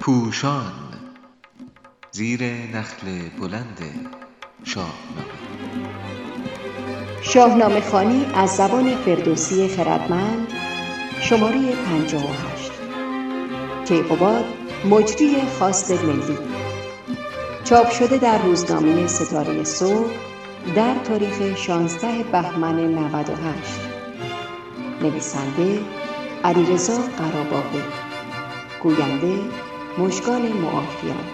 پوشان زیر نخل بلند شاهنامه. شاهنامه خانی از زبان فردوسی خردمند شماره 58 کیقوباد مجری خواست ملی. چاپ شده در روزنامه ستاره صبح در تاریخ 16 بهمن 98 نویسنده علیرضا قراباغی گوینده مشگان معافیان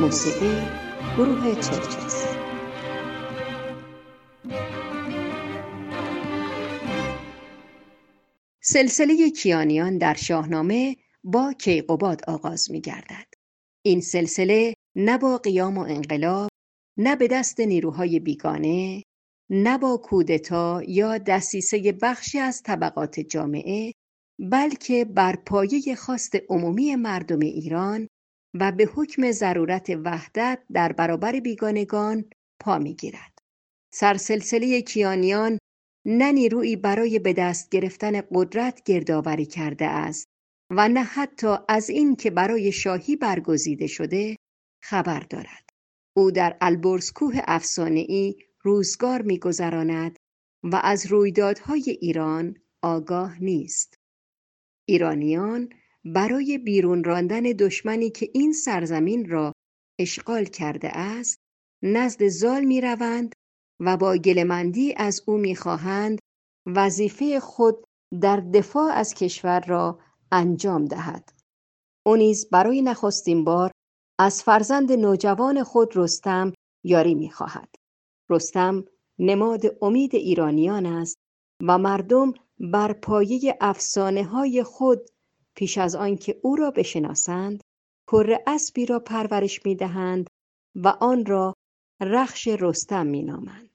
موسیقی گروه چرچز سلسله کیانیان در شاهنامه با کیقوباد آغاز می گردد. این سلسله نه با قیام و انقلاب، نه به دست نیروهای بیگانه، نه با کودتا یا دسیسه بخشی از طبقات جامعه بلکه بر پایه خواست عمومی مردم ایران و به حکم ضرورت وحدت در برابر بیگانگان پا می‌گیرد. سرسلسله کیانیان نه نیرویی برای به دست گرفتن قدرت گردآوری کرده است و نه حتی از این که برای شاهی برگزیده شده خبر دارد. او در البرز کوه ای روزگار میگذراند و از رویدادهای ایران آگاه نیست. ایرانیان برای بیرون راندن دشمنی که این سرزمین را اشغال کرده است نزد زال می روند و با گلمندی از او می خواهند وظیفه خود در دفاع از کشور را انجام دهد. او نیز برای نخستین بار از فرزند نوجوان خود رستم یاری می خواهد. رستم نماد امید ایرانیان است و مردم بر پایه افسانه های خود پیش از آنکه او را بشناسند کره اسبی را پرورش می دهند و آن را رخش رستم می نامند.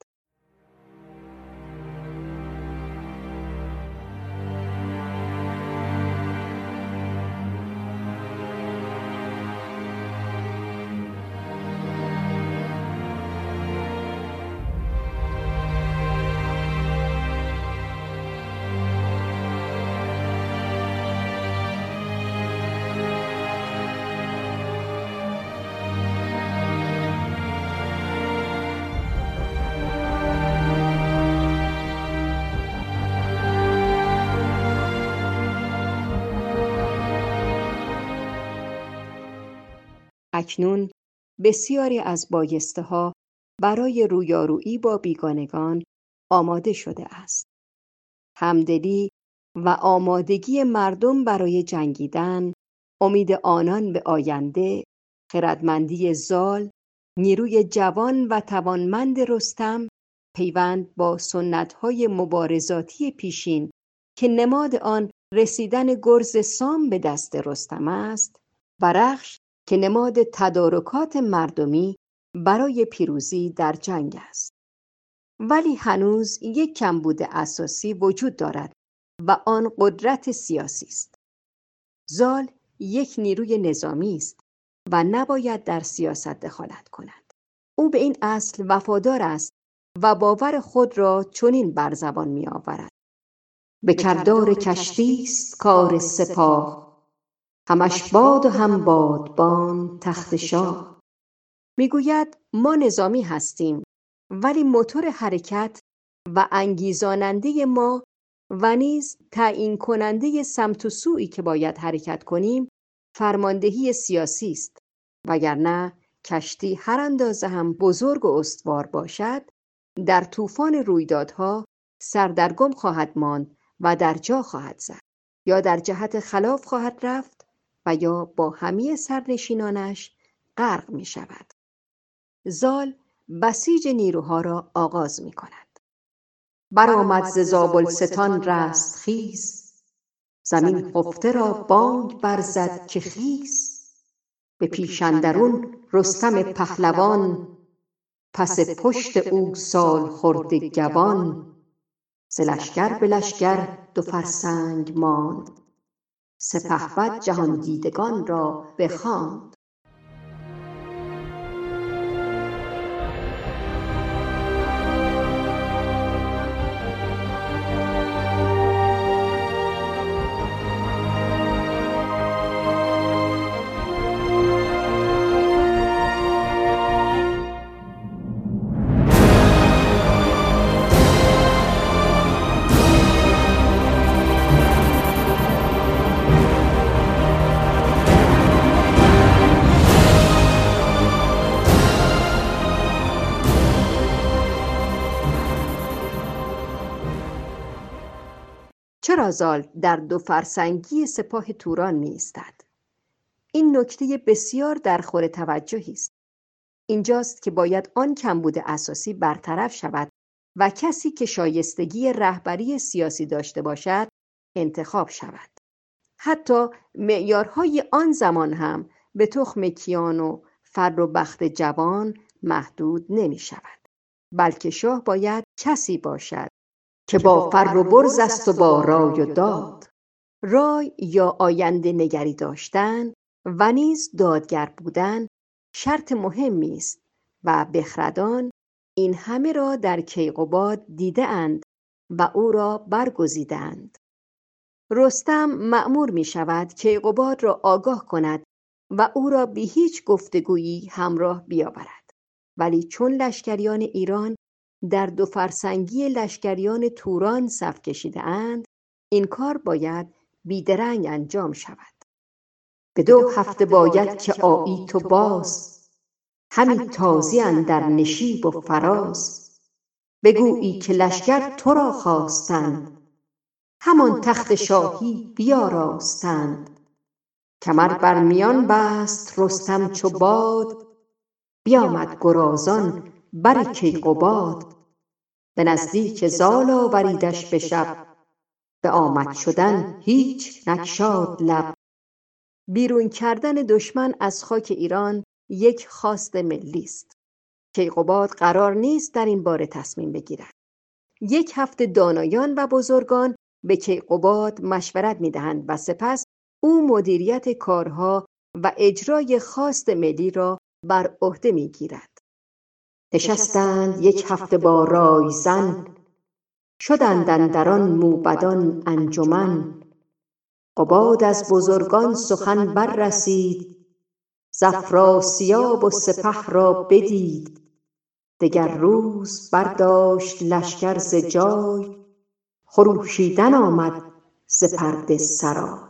اکنون بسیاری از ها برای رویارویی با بیگانگان آماده شده است. همدلی و آمادگی مردم برای جنگیدن، امید آنان به آینده، خردمندی زال، نیروی جوان و توانمند رستم، پیوند با های مبارزاتی پیشین که نماد آن رسیدن گرز سام به دست رستم است، برخش که نماد تدارکات مردمی برای پیروزی در جنگ است. ولی هنوز یک کمبود اساسی وجود دارد و آن قدرت سیاسی است. زال یک نیروی نظامی است و نباید در سیاست دخالت کند. او به این اصل وفادار است و باور خود را چنین بر زبان می آورد به کردار کشتی است کار سپاه. همش باد و هم بادبان تخت شاه. می‌گوید ما نظامی هستیم ولی موتور حرکت و انگیزاننده ما و نیز تعیین کننده سمت و سویی که باید حرکت کنیم فرماندهی سیاسی است. وگرنه کشتی هر اندازه هم بزرگ و استوار باشد در طوفان رویدادها سردرگم خواهد ماند و در جا خواهد زد یا در جهت خلاف خواهد رفت و یا با همه سرنشینانش غرق می شود. زال بسیج نیروها را آغاز می کند. برآمد ز زابلستان رست خیز زمین خفته را بانگ برزد که خیز به پیش اندرون رستم پهلوان پس پشت او سال خورده گوان ز لشکر به لشکر دو فرسنگ ماند سپهبد جهاندیدگان را بخواند. شرازال در دو فرسنگی سپاه توران می این نکته بسیار در خور توجهی است. اینجاست که باید آن کمبود اساسی برطرف شود و کسی که شایستگی رهبری سیاسی داشته باشد انتخاب شود. حتی معیارهای آن زمان هم به تخم کیان و فر و بخت جوان محدود نمی شود بلکه شاه باید کسی باشد که با فر و برز است و با رای و داد. رای یا آینده نگری داشتن و نیز دادگر بودن شرط مهمی است و بخردان این همه را در کیقوباد دیده اند و او را برگزیدند. رستم مأمور می شود کیقوباد را آگاه کند و او را به هیچ گفتگویی همراه بیاورد. ولی چون لشکریان ایران در دو فرسنگی لشکریان توران صف کشیده اند این کار باید بیدرنگ انجام شود. به دو هفته باید که آیی تو باز همی تازی در نشیب و فراز. بگویی که لشکر تو را خواستند. همان تخت شاهی بیاراستند. کمر بر میان بست رستم چو باد. بیامد گرازان بر کیقباد به نزدیک زال آوریدش به شب. به آمد شدن هیچ نگشاد لب. بیرون کردن دشمن از خاک ایران یک خواست ملی است. کیقباد قرار نیست در این باره تصمیم بگیرد. یک هفته دانایان و بزرگان به کیقباد مشورت می‌دهند و سپس او مدیریت کارها و اجرای خواست ملی را بر عهده می‌گیرد. نشستند یک هفته با رایزن شدند اندر آن موبدان انجمن. قباد از بزرگان سخن بررسید. ز افراسیاب و سپه را بدید. دگر روز برداشت لشکر ز جای. خروشیدن آمد ز پرده سرای.